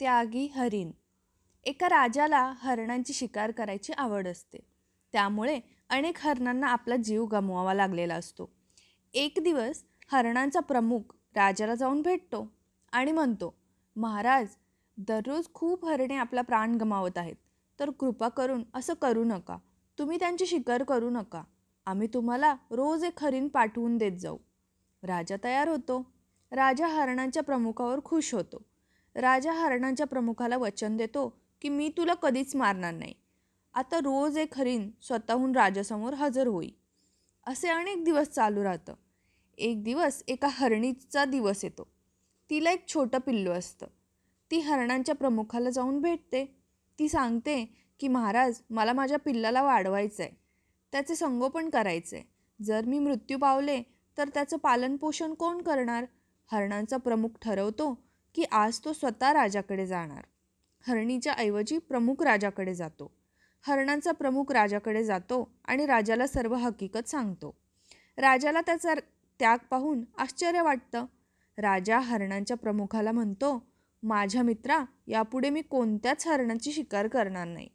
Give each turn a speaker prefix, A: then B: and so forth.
A: त्यागी हरिण. एका राजाला हरणांची शिकार करायची आवड असते. त्यामुळे अनेक हरणांना आपला जीव गमवावा लागलेला असतो. एक दिवस हरणांचा प्रमुख राजाला जाऊन भेटतो आणि म्हणतो महाराज दररोज खूप हरणे आपला प्राण गमावत आहेत. तर कृपा करून असं करू नका. तुम्ही त्यांची शिकार करू नका. आम्ही तुम्हाला रोज एक हरिण पाठवून देत जाऊ. राजा तयार होतो. राजा हरणांच्या प्रमुखावर खुश होतो. राजा हरणांच्या प्रमुखाला वचन देतो की मी तुला कधीच मारणार नाही. आता रोज एक हरीण स्वतःहून राजासमोर हजर होई. असे अनेक दिवस चालू राहतं. एक दिवस एका हरणीचा दिवस येतो. तिला एक छोटं पिल्लू असतं. ती हरणांच्या प्रमुखाला जाऊन भेटते. ती सांगते की महाराज मला माझ्या पिल्लाला वाढवायचं आहे त्याचे संगोपन करायचं आहे जर मी मृत्यू पावले तर त्याचं पालनपोषण कोण करणार? हरणांचा प्रमुख ठरवतो की आज तो स्वतः राजाकडे जाणार. हरणीच्या ऐवजी प्रमुख राजाकडे जातो. हरणांचा प्रमुख राजाकडे जातो आणि राजाला सर्व हकीकत सांगतो. राजाला त्याचा त्याग पाहून आश्चर्य वाटतं. राजा हरणांच्या प्रमुखाला म्हणतो माझ्या मित्रा यापुढे मी कोणत्याच हरणाची शिकार करणार नाही.